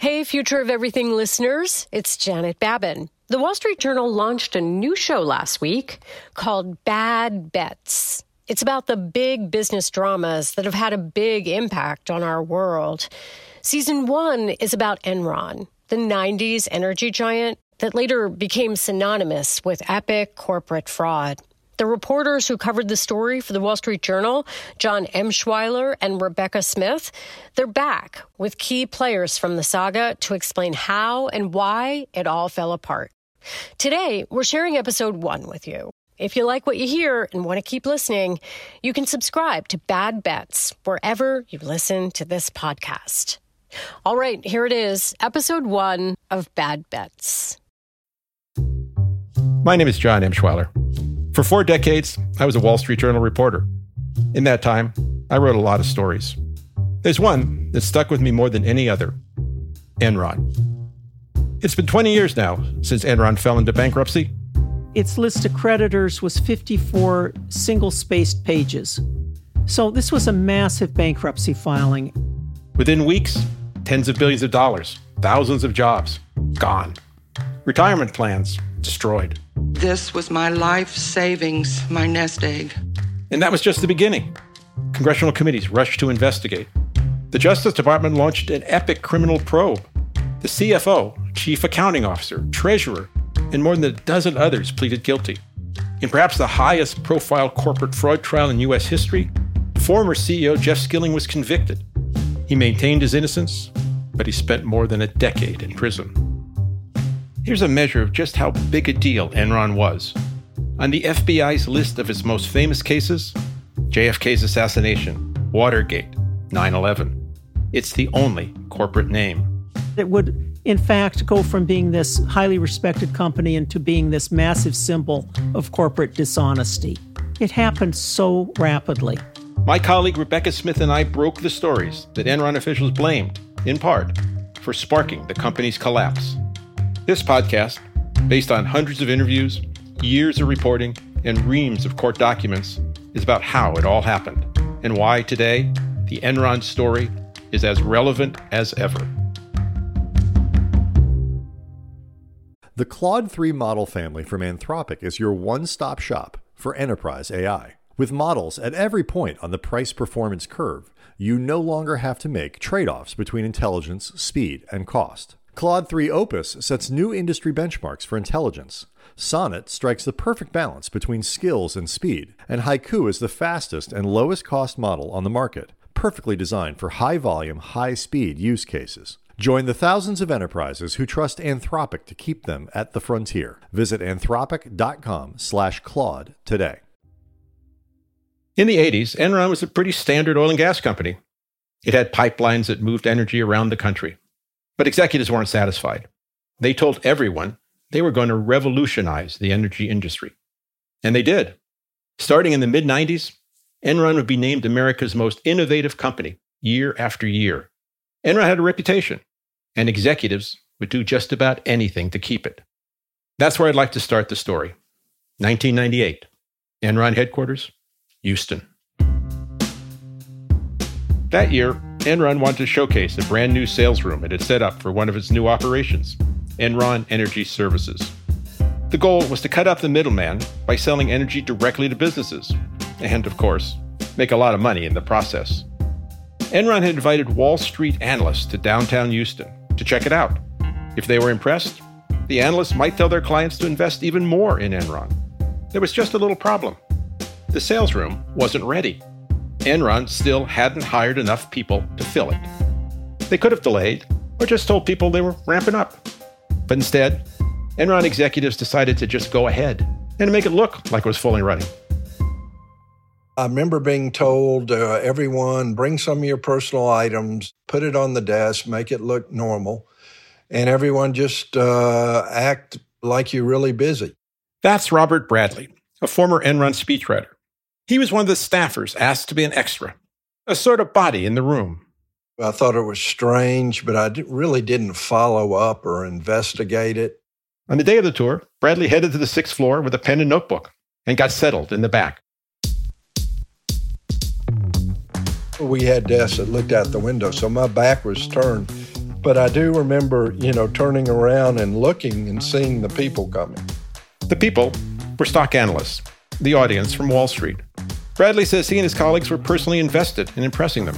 Hey, Future of Everything listeners, it's Janet Babin. The Wall Street Journal launched a new show last week called Bad Bets. It's about the big business dramas that have had a big impact on our world. Season one is about Enron, the 90s energy giant that later became synonymous with epic corporate fraud. The reporters who covered the story for the Wall Street Journal, John Emshwiller and Rebecca Smith, they're back with key players from the saga to explain how and why it all fell apart. Today, we're sharing episode one with you. If you like what you hear and want to keep listening, you can subscribe to Bad Bets wherever you listen to this podcast. All right, here it is, episode one of Bad Bets. My name is John Emshwiller. For four decades, I was a Wall Street Journal reporter. In that time, I wrote a lot of stories. There's one that stuck with me more than any other Enron. It's been 20 years now since Enron fell into bankruptcy. Its list of creditors was 54 single spaced pages. So this was a massive bankruptcy filing. Within weeks, tens of billions of dollars, thousands of jobs, gone. Retirement plans, destroyed. This was my life savings, my nest egg. And that was just the beginning. Congressional committees rushed to investigate. The Justice Department launched an epic criminal probe. The CFO, Chief Accounting Officer, Treasurer, and more than a dozen others pleaded guilty. In perhaps the highest profile corporate fraud trial in U.S. history, former CEO Jeff Skilling was convicted. He maintained his innocence, but he spent more than a decade in prison. Here's a measure of just how big a deal Enron was. On the FBI's list of its most famous cases, JFK's assassination, Watergate, 9 11. It's the only corporate name. It would, in fact, go from being this highly respected company into being this massive symbol of corporate dishonesty. It happened so rapidly. My colleague Rebecca Smith and I broke the stories that Enron officials blamed, in part, for sparking the company's collapse. This podcast, based on hundreds of interviews, years of reporting, and reams of court documents, is about how it all happened and why today the Enron story is as relevant as ever. The Claude 3 model family from Anthropic is your one stop shop for enterprise AI. With models at every point on the price performance curve, you no longer have to make trade offs between intelligence, speed, and cost. Claude 3 Opus sets new industry benchmarks for intelligence. Sonnet strikes the perfect balance between skills and speed, and Haiku is the fastest and lowest cost model on the market, perfectly designed for high volume, high speed use cases. Join the thousands of enterprises who trust Anthropic to keep them at the frontier. Visit anthropic.com/claude today. In the 80s, Enron was a pretty standard oil and gas company. It had pipelines that moved energy around the country. But executives weren't satisfied. They told everyone they were going to revolutionize the energy industry. And they did. Starting in the mid 90s, Enron would be named America's most innovative company year after year. Enron had a reputation, and executives would do just about anything to keep it. That's where I'd like to start the story. 1998, Enron headquarters, Houston. That year, Enron wanted to showcase a brand new sales room it had set up for one of its new operations, Enron Energy Services. The goal was to cut out the middleman by selling energy directly to businesses, and, of course, make a lot of money in the process. Enron had invited Wall Street analysts to downtown Houston to check it out. If they were impressed, the analysts might tell their clients to invest even more in Enron. There was just a little problem. The sales room wasn't ready. Enron still hadn't hired enough people to fill it. They could have delayed or just told people they were ramping up. But instead, Enron executives decided to just go ahead and make it look like it was fully running. I remember being told, uh, everyone, bring some of your personal items, put it on the desk, make it look normal, and everyone just uh, act like you're really busy. That's Robert Bradley, a former Enron speechwriter. He was one of the staffers asked to be an extra, a sort of body in the room. I thought it was strange, but I really didn't follow up or investigate it. On the day of the tour, Bradley headed to the sixth floor with a pen and notebook and got settled in the back. We had desks that looked out the window, so my back was turned. But I do remember, you know, turning around and looking and seeing the people coming. The people were stock analysts, the audience from Wall Street. Bradley says he and his colleagues were personally invested in impressing them.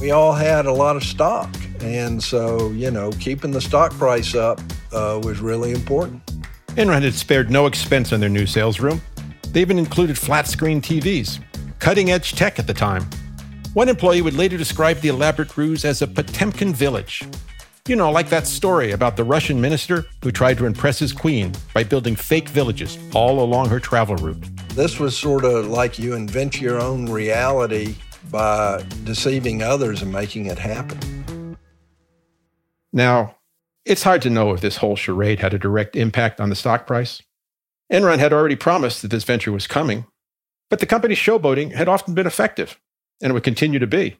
We all had a lot of stock, and so, you know, keeping the stock price up uh, was really important. Enron had spared no expense on their new sales room. They even included flat screen TVs, cutting edge tech at the time. One employee would later describe the elaborate ruse as a Potemkin village. You know, like that story about the Russian minister who tried to impress his queen by building fake villages all along her travel route. This was sort of like you invent your own reality by deceiving others and making it happen. Now, it's hard to know if this whole charade had a direct impact on the stock price. Enron had already promised that this venture was coming, but the company's showboating had often been effective and it would continue to be.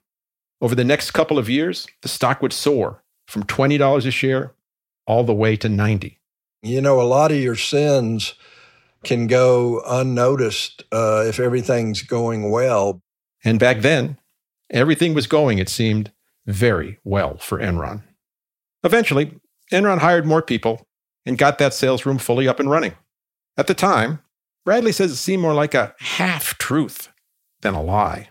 Over the next couple of years, the stock would soar from $20 a share all the way to 90. You know, a lot of your sins can go unnoticed uh, if everything's going well. And back then, everything was going, it seemed, very well for Enron. Eventually, Enron hired more people and got that sales room fully up and running. At the time, Bradley says it seemed more like a half truth than a lie.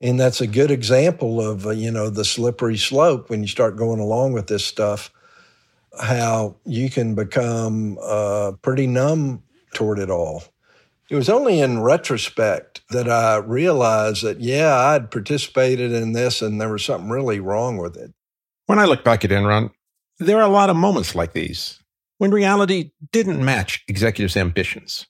And that's a good example of, uh, you know, the slippery slope when you start going along with this stuff, how you can become uh, pretty numb toward it all. It was only in retrospect that I realized that, yeah, I'd participated in this and there was something really wrong with it. When I look back at Enron, there are a lot of moments like these when reality didn't match executives' ambitions.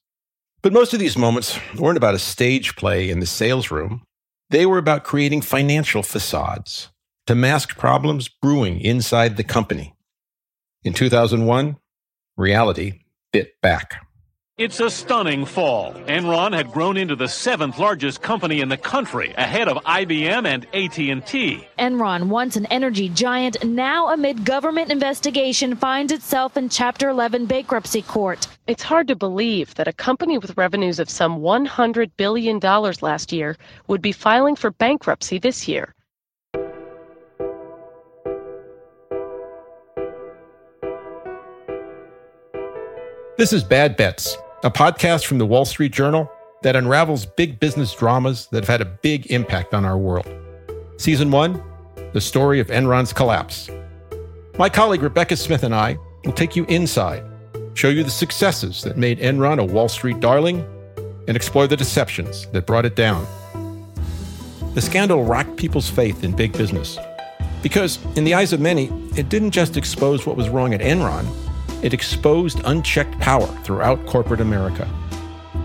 But most of these moments weren't about a stage play in the sales room. They were about creating financial facades to mask problems brewing inside the company. In 2001, reality bit back. It's a stunning fall. Enron had grown into the seventh largest company in the country, ahead of IBM and AT&T. Enron, once an energy giant, now amid government investigation, finds itself in Chapter 11 bankruptcy court. It's hard to believe that a company with revenues of some $100 billion last year would be filing for bankruptcy this year. This is Bad Bets, a podcast from the Wall Street Journal that unravels big business dramas that have had a big impact on our world. Season 1 The Story of Enron's Collapse. My colleague Rebecca Smith and I will take you inside, show you the successes that made Enron a Wall Street darling, and explore the deceptions that brought it down. The scandal rocked people's faith in big business. Because, in the eyes of many, it didn't just expose what was wrong at Enron, it exposed unchecked power throughout corporate America.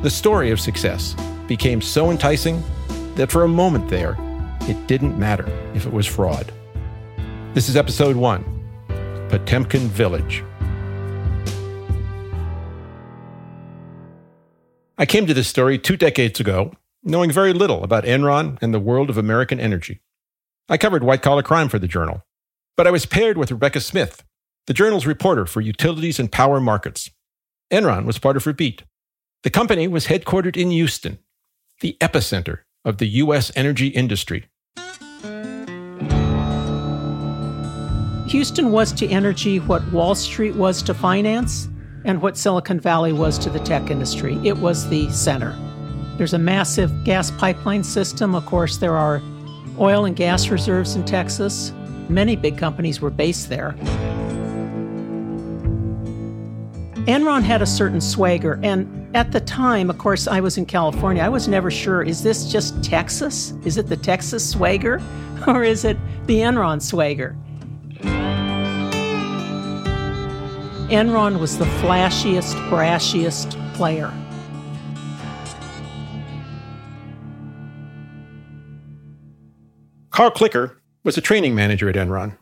The story of success became so enticing that for a moment there, it didn't matter if it was fraud. This is episode one Potemkin Village. I came to this story two decades ago, knowing very little about Enron and the world of American energy. I covered white collar crime for the Journal, but I was paired with Rebecca Smith, the Journal's reporter for utilities and power markets. Enron was part of her beat. The company was headquartered in Houston, the epicenter of the U.S. energy industry. Houston was to energy what Wall Street was to finance and what Silicon Valley was to the tech industry. It was the center. There's a massive gas pipeline system. Of course, there are oil and gas reserves in Texas. Many big companies were based there. Enron had a certain swagger, and at the time, of course, I was in California. I was never sure is this just Texas? Is it the Texas swagger? Or is it the Enron swagger? Enron was the flashiest, brashiest player. Carl Clicker was a training manager at Enron.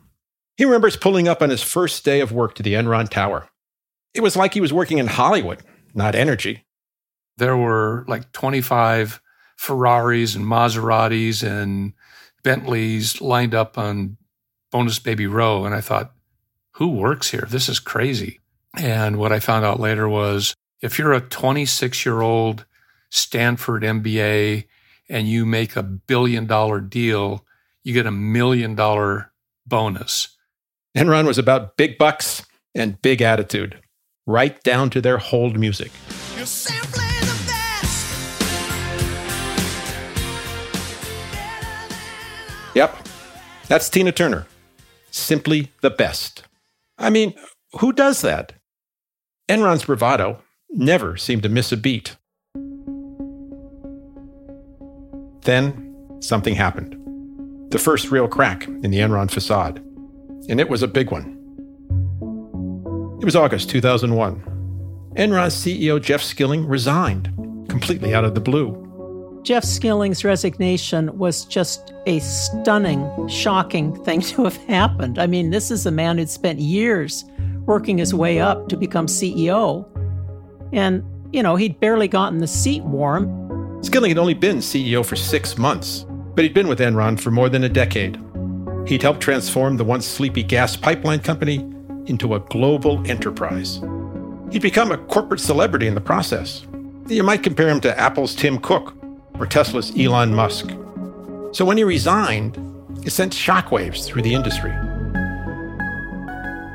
He remembers pulling up on his first day of work to the Enron Tower. It was like he was working in Hollywood, not energy. There were like 25 Ferraris and Maseratis and Bentleys lined up on Bonus Baby Row. And I thought, who works here? This is crazy. And what I found out later was if you're a 26 year old Stanford MBA and you make a billion dollar deal, you get a million dollar bonus. Enron was about big bucks and big attitude, right down to their hold music. Yep, that's Tina Turner. Simply the best. I mean, who does that? Enron's bravado never seemed to miss a beat. Then something happened. The first real crack in the Enron facade. And it was a big one. It was August 2001. Enron's CEO Jeff Skilling resigned, completely out of the blue. Jeff Skilling's resignation was just a stunning, shocking thing to have happened. I mean, this is a man who'd spent years working his way up to become CEO. And, you know, he'd barely gotten the seat warm. Skilling had only been CEO for six months, but he'd been with Enron for more than a decade. He'd helped transform the once sleepy gas pipeline company into a global enterprise. He'd become a corporate celebrity in the process. You might compare him to Apple's Tim Cook or Tesla's Elon Musk. So when he resigned, it sent shockwaves through the industry.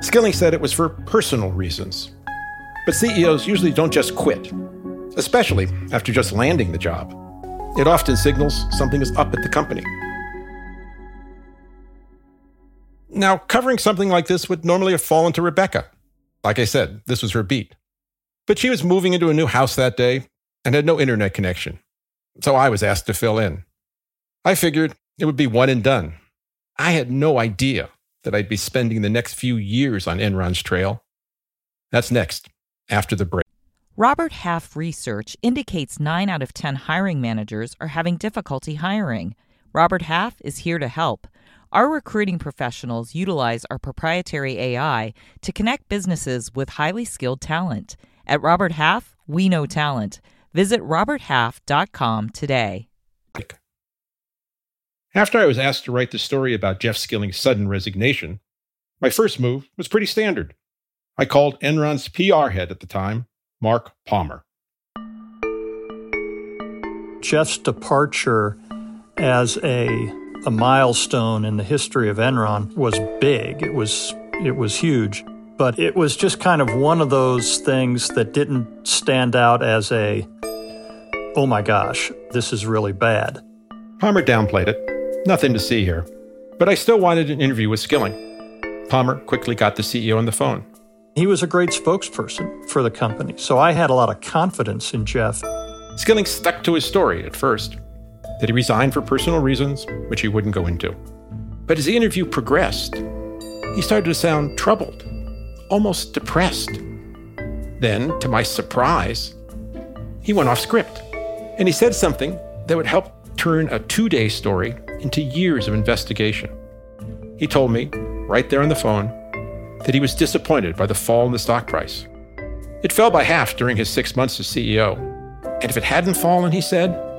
Skilling said it was for personal reasons. But CEOs usually don't just quit, especially after just landing the job. It often signals something is up at the company. Now, covering something like this would normally have fallen to Rebecca. Like I said, this was her beat. But she was moving into a new house that day and had no internet connection so I was asked to fill in. I figured it would be one and done. I had no idea that I'd be spending the next few years on Enron's trail. That's next, after the break. Robert Half research indicates 9 out of 10 hiring managers are having difficulty hiring. Robert Half is here to help. Our recruiting professionals utilize our proprietary AI to connect businesses with highly skilled talent. At Robert Half, we know talent. Visit roberthalf.com today. After I was asked to write the story about Jeff Skilling's sudden resignation, my first move was pretty standard. I called Enron's PR head at the time, Mark Palmer. Jeff's departure as a, a milestone in the history of Enron was big. It was it was huge, but it was just kind of one of those things that didn't stand out as a oh my gosh, this is really bad. Palmer downplayed it. Nothing to see here. But I still wanted an interview with Skilling. Palmer quickly got the CEO on the phone. He was a great spokesperson for the company, so I had a lot of confidence in Jeff. Skilling stuck to his story at first that he resigned for personal reasons, which he wouldn't go into. But as the interview progressed, he started to sound troubled, almost depressed. Then, to my surprise, he went off script. And he said something that would help turn a two day story into years of investigation. He told me, right there on the phone, that he was disappointed by the fall in the stock price. It fell by half during his six months as CEO. And if it hadn't fallen, he said,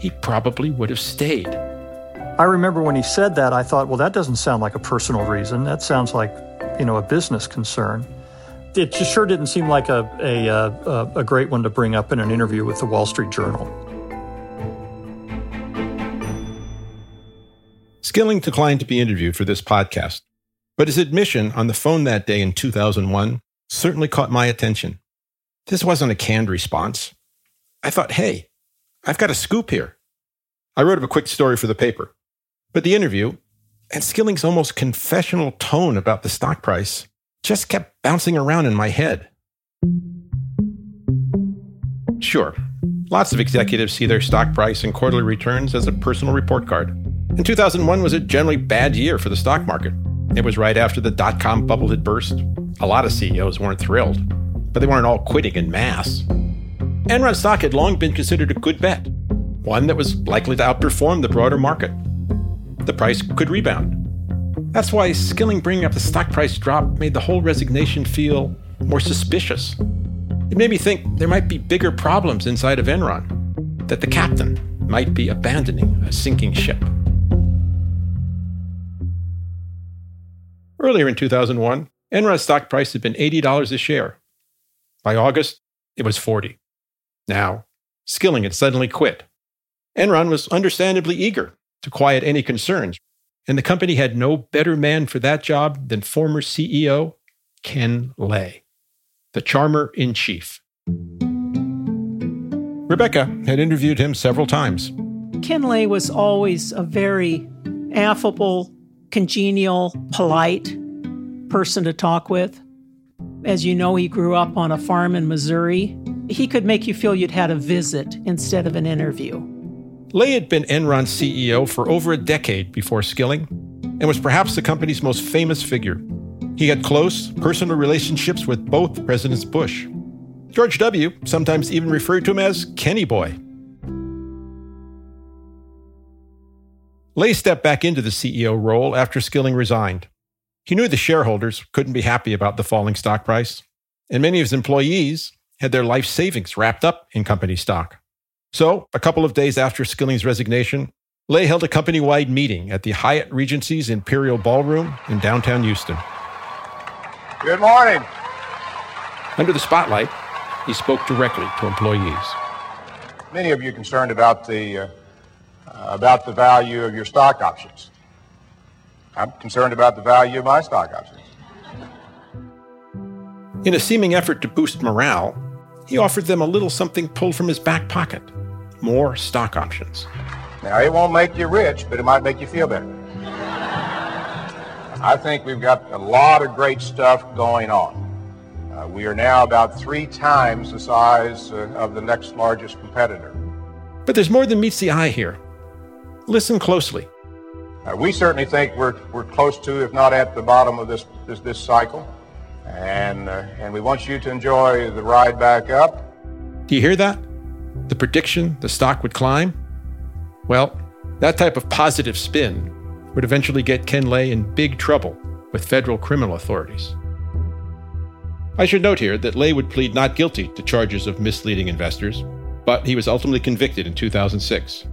he probably would have stayed. I remember when he said that, I thought, well, that doesn't sound like a personal reason. That sounds like, you know, a business concern. It just sure didn't seem like a, a, a, a great one to bring up in an interview with the Wall Street Journal. Skilling declined to be interviewed for this podcast, but his admission on the phone that day in 2001 certainly caught my attention. This wasn't a canned response. I thought, hey, I've got a scoop here. I wrote up a quick story for the paper, but the interview and Skilling's almost confessional tone about the stock price just kept bouncing around in my head. Sure, lots of executives see their stock price and quarterly returns as a personal report card. And 2001 was a generally bad year for the stock market. It was right after the dot com bubble had burst. A lot of CEOs weren't thrilled, but they weren't all quitting in mass. Enron stock had long been considered a good bet, one that was likely to outperform the broader market. the price could rebound. That's why Skilling bringing up the stock price drop made the whole resignation feel more suspicious. It made me think there might be bigger problems inside of Enron, that the captain might be abandoning a sinking ship. Earlier in 2001, Enron's stock price had been $80 a share. By August, it was 40. Now, Skilling had suddenly quit. Enron was understandably eager to quiet any concerns, and the company had no better man for that job than former CEO Ken Lay, the charmer in chief. Rebecca had interviewed him several times. Ken Lay was always a very affable, congenial, polite person to talk with. As you know, he grew up on a farm in Missouri. He could make you feel you'd had a visit instead of an interview. Lay had been Enron's CEO for over a decade before Skilling and was perhaps the company's most famous figure. He had close, personal relationships with both Presidents Bush. George W. sometimes even referred to him as Kenny Boy. Lay stepped back into the CEO role after Skilling resigned. He knew the shareholders couldn't be happy about the falling stock price, and many of his employees had their life savings wrapped up in company stock. So, a couple of days after Skilling's resignation, Lay held a company wide meeting at the Hyatt Regency's Imperial Ballroom in downtown Houston. Good morning. Under the spotlight, he spoke directly to employees. Many of you concerned about the uh, about the value of your stock options. I'm concerned about the value of my stock options. In a seeming effort to boost morale, he offered them a little something pulled from his back pocket more stock options. Now, it won't make you rich, but it might make you feel better. I think we've got a lot of great stuff going on. Uh, we are now about three times the size uh, of the next largest competitor. But there's more than meets the eye here. Listen closely. Uh, we certainly think we're, we're close to, if not at the bottom of this, this, this cycle. And, uh, and we want you to enjoy the ride back up. Do you hear that? The prediction the stock would climb? Well, that type of positive spin would eventually get Ken Lay in big trouble with federal criminal authorities. I should note here that Lay would plead not guilty to charges of misleading investors, but he was ultimately convicted in 2006.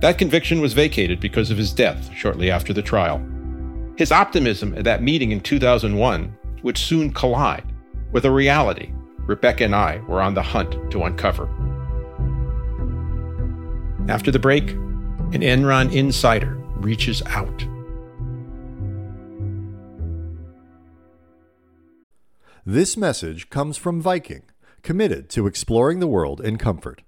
That conviction was vacated because of his death shortly after the trial. His optimism at that meeting in 2001 would soon collide with a reality Rebecca and I were on the hunt to uncover. After the break, an Enron insider reaches out. This message comes from Viking, committed to exploring the world in comfort.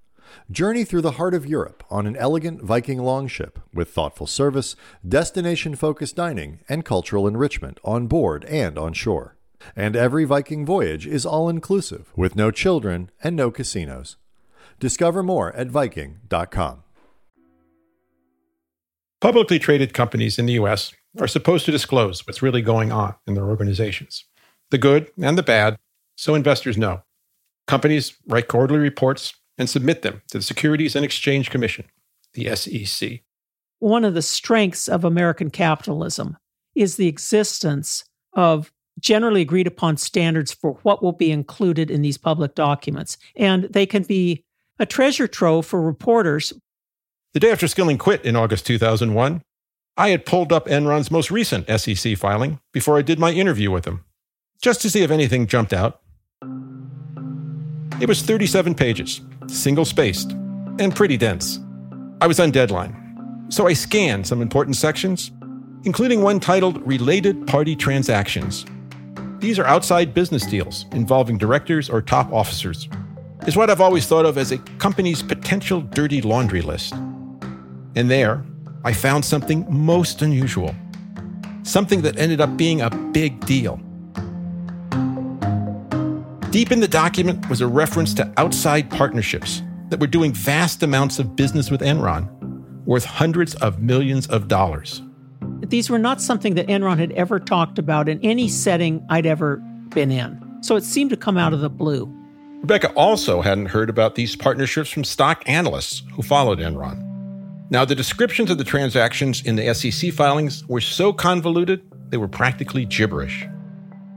Journey through the heart of Europe on an elegant Viking longship with thoughtful service, destination focused dining, and cultural enrichment on board and on shore. And every Viking voyage is all inclusive with no children and no casinos. Discover more at Viking.com. Publicly traded companies in the US are supposed to disclose what's really going on in their organizations the good and the bad, so investors know. Companies write quarterly reports and submit them to the Securities and Exchange Commission, the SEC. One of the strengths of American capitalism is the existence of generally agreed upon standards for what will be included in these public documents. And they can be a treasure trove for reporters. The day after Skilling quit in August 2001, I had pulled up Enron's most recent SEC filing before I did my interview with him, just to see if anything jumped out. It was 37 pages, single spaced, and pretty dense. I was on deadline, so I scanned some important sections, including one titled Related Party Transactions. These are outside business deals involving directors or top officers. Is what I've always thought of as a company's potential dirty laundry list. And there, I found something most unusual. Something that ended up being a big deal. Deep in the document was a reference to outside partnerships that were doing vast amounts of business with Enron, worth hundreds of millions of dollars. These were not something that Enron had ever talked about in any setting I'd ever been in. So it seemed to come out of the blue. Rebecca also hadn't heard about these partnerships from stock analysts who followed Enron. Now, the descriptions of the transactions in the SEC filings were so convoluted, they were practically gibberish.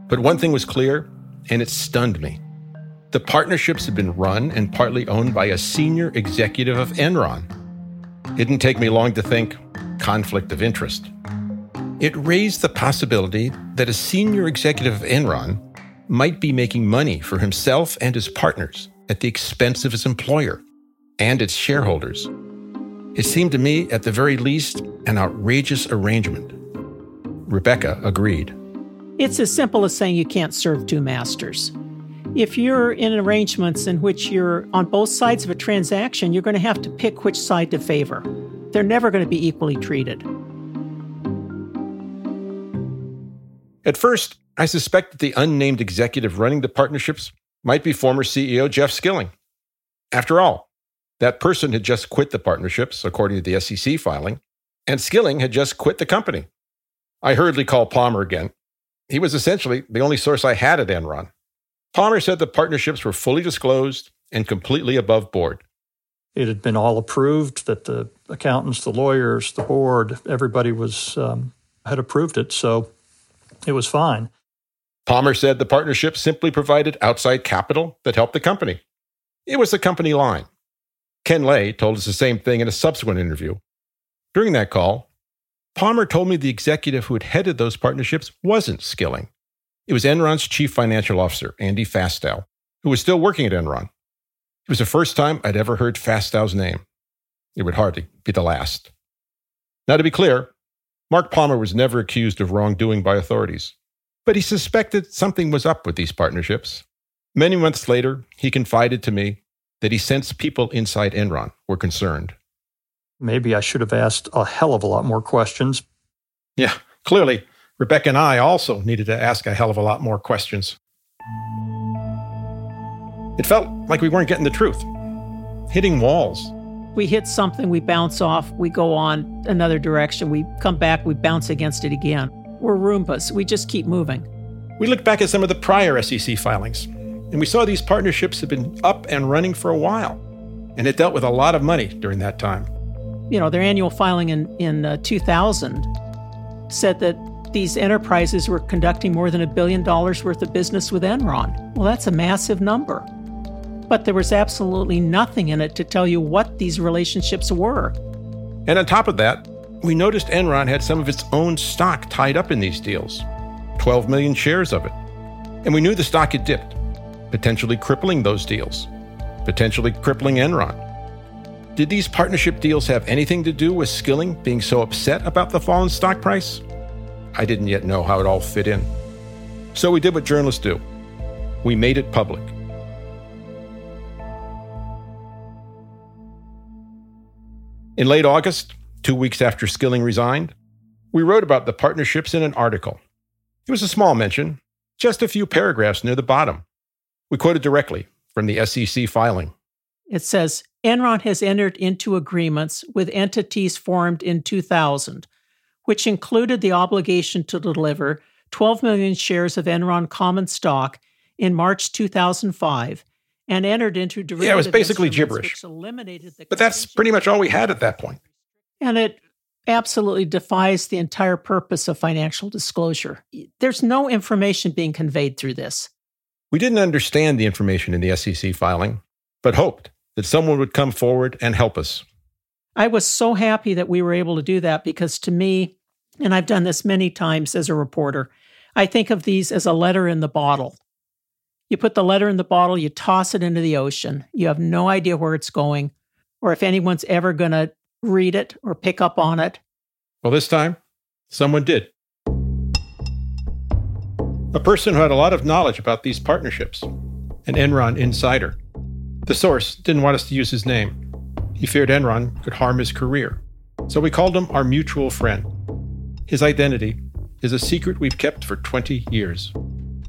But one thing was clear, and it stunned me. The partnerships had been run and partly owned by a senior executive of Enron. It didn't take me long to think conflict of interest. It raised the possibility that a senior executive of Enron might be making money for himself and his partners at the expense of his employer and its shareholders. It seemed to me, at the very least, an outrageous arrangement. Rebecca agreed. It's as simple as saying you can't serve two masters. If you're in arrangements in which you're on both sides of a transaction, you're going to have to pick which side to favor. They're never going to be equally treated. At first, I suspect that the unnamed executive running the partnerships might be former CEO Jeff Skilling. After all, that person had just quit the partnerships, according to the SEC filing, and Skilling had just quit the company. I hurriedly called Palmer again. He was essentially the only source I had at Enron. Palmer said the partnerships were fully disclosed and completely above board. It had been all approved that the accountants, the lawyers, the board, everybody was um, had approved it, so it was fine. Palmer said the partnership simply provided outside capital that helped the company. It was the company line. Ken Lay told us the same thing in a subsequent interview. During that call, Palmer told me the executive who had headed those partnerships wasn't Skilling. It was Enron's chief financial officer, Andy Fastow, who was still working at Enron. It was the first time I'd ever heard Fastow's name. It would hardly be the last. Now, to be clear, Mark Palmer was never accused of wrongdoing by authorities, but he suspected something was up with these partnerships. Many months later, he confided to me that he sensed people inside Enron were concerned. Maybe I should have asked a hell of a lot more questions. Yeah, clearly, Rebecca and I also needed to ask a hell of a lot more questions. It felt like we weren't getting the truth, hitting walls. We hit something, we bounce off, we go on another direction, we come back, we bounce against it again. We're Roombas, we just keep moving. We looked back at some of the prior SEC filings, and we saw these partnerships had been up and running for a while, and it dealt with a lot of money during that time. You know, their annual filing in, in uh, 2000 said that these enterprises were conducting more than a billion dollars worth of business with Enron. Well, that's a massive number. But there was absolutely nothing in it to tell you what these relationships were. And on top of that, we noticed Enron had some of its own stock tied up in these deals 12 million shares of it. And we knew the stock had dipped, potentially crippling those deals, potentially crippling Enron. Did these partnership deals have anything to do with Skilling being so upset about the fallen stock price? I didn't yet know how it all fit in. So we did what journalists do we made it public. In late August, two weeks after Skilling resigned, we wrote about the partnerships in an article. It was a small mention, just a few paragraphs near the bottom. We quoted directly from the SEC filing. It says Enron has entered into agreements with entities formed in 2000 which included the obligation to deliver 12 million shares of Enron common stock in March 2005 and entered into derivative Yeah, it was basically gibberish. but that's pretty much all we had at that point. And it absolutely defies the entire purpose of financial disclosure. There's no information being conveyed through this. We didn't understand the information in the SEC filing, but hoped that someone would come forward and help us. I was so happy that we were able to do that because to me, and I've done this many times as a reporter, I think of these as a letter in the bottle. You put the letter in the bottle, you toss it into the ocean. You have no idea where it's going or if anyone's ever going to read it or pick up on it. Well, this time, someone did. A person who had a lot of knowledge about these partnerships, an Enron insider. The source didn't want us to use his name. He feared Enron could harm his career. So we called him our mutual friend. His identity is a secret we've kept for 20 years.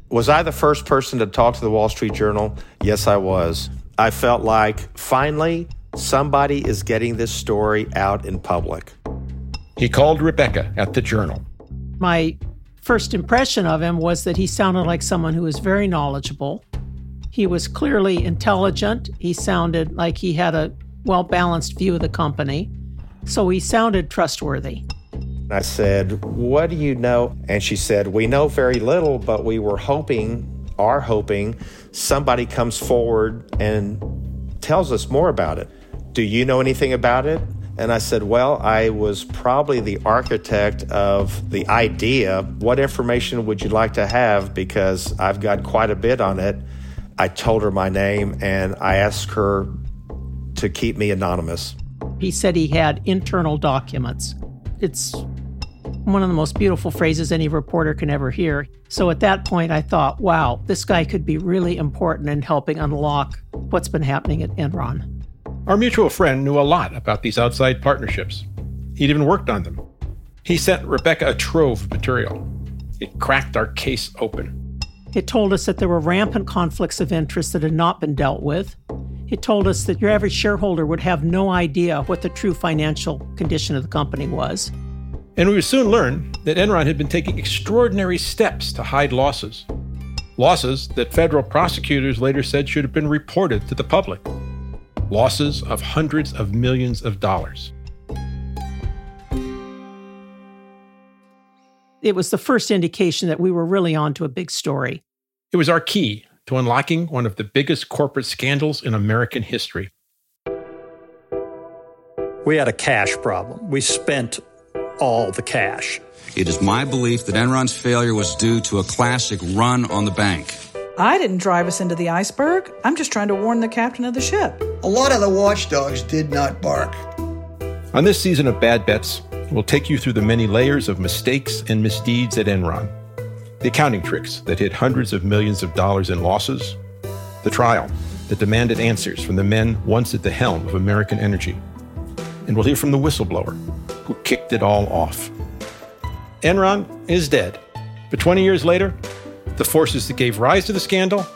Was I the first person to talk to the Wall Street Journal? Yes, I was. I felt like finally somebody is getting this story out in public. He called Rebecca at the Journal. My first impression of him was that he sounded like someone who was very knowledgeable. He was clearly intelligent. He sounded like he had a well balanced view of the company. So he sounded trustworthy. I said, What do you know? And she said, We know very little, but we were hoping, are hoping, somebody comes forward and tells us more about it. Do you know anything about it? And I said, Well, I was probably the architect of the idea. What information would you like to have? Because I've got quite a bit on it. I told her my name and I asked her to keep me anonymous. He said he had internal documents. It's one of the most beautiful phrases any reporter can ever hear. So at that point, I thought, wow, this guy could be really important in helping unlock what's been happening at Enron. Our mutual friend knew a lot about these outside partnerships. He'd even worked on them. He sent Rebecca a trove of material. It cracked our case open. It told us that there were rampant conflicts of interest that had not been dealt with. It told us that your average shareholder would have no idea what the true financial condition of the company was. And we would soon learn that Enron had been taking extraordinary steps to hide losses. Losses that federal prosecutors later said should have been reported to the public losses of hundreds of millions of dollars. It was the first indication that we were really onto a big story. It was our key to unlocking one of the biggest corporate scandals in American history. We had a cash problem. We spent all the cash. It is my belief that Enron's failure was due to a classic run on the bank. I didn't drive us into the iceberg. I'm just trying to warn the captain of the ship. A lot of the watchdogs did not bark. On this season of Bad Bets, we'll take you through the many layers of mistakes and misdeeds at Enron, the accounting tricks that hid hundreds of millions of dollars in losses, the trial that demanded answers from the men once at the helm of American Energy, and we'll hear from the whistleblower who kicked it all off. Enron is dead, but 20 years later, the forces that gave rise to the scandal,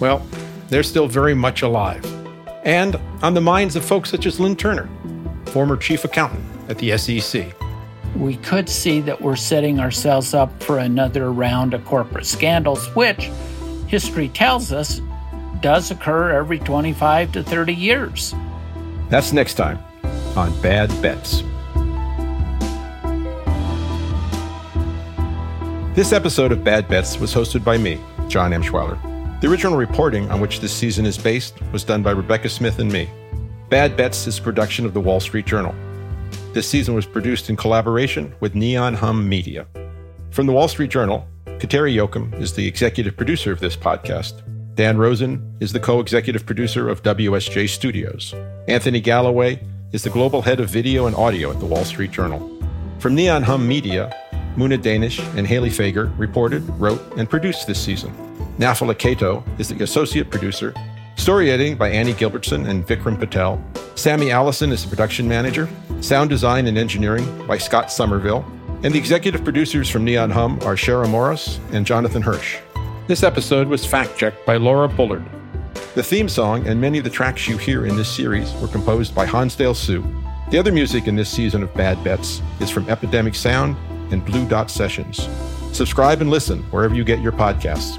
well, they're still very much alive. And on the minds of folks such as Lynn Turner, former chief accountant at the SEC. We could see that we're setting ourselves up for another round of corporate scandals, which history tells us does occur every 25 to 30 years. That's next time on Bad Bets. This episode of Bad Bets was hosted by me, John Emshwiller. The original reporting on which this season is based was done by Rebecca Smith and me. Bad Bets is a production of the Wall Street Journal. This season was produced in collaboration with Neon Hum Media. From the Wall Street Journal, Kateri Jochum is the executive producer of this podcast. Dan Rosen is the co executive producer of WSJ Studios. Anthony Galloway is the global head of video and audio at the Wall Street Journal. From Neon Hum Media, Muna Danish and Haley Fager reported, wrote, and produced this season. Nafala Kato is the associate producer. Story editing by Annie Gilbertson and Vikram Patel. Sammy Allison is the production manager. Sound design and engineering by Scott Somerville. And the executive producers from Neon Hum are Shara Morris and Jonathan Hirsch. This episode was fact checked by Laura Bullard. The theme song and many of the tracks you hear in this series were composed by Hansdale Hsu. The other music in this season of Bad Bets is from Epidemic Sound and Blue Dot Sessions. Subscribe and listen wherever you get your podcasts.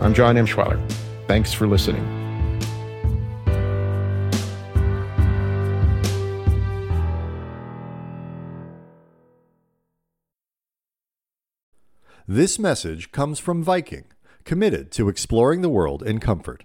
I'm John Emshwiller. Thanks for listening. This message comes from Viking, committed to exploring the world in comfort.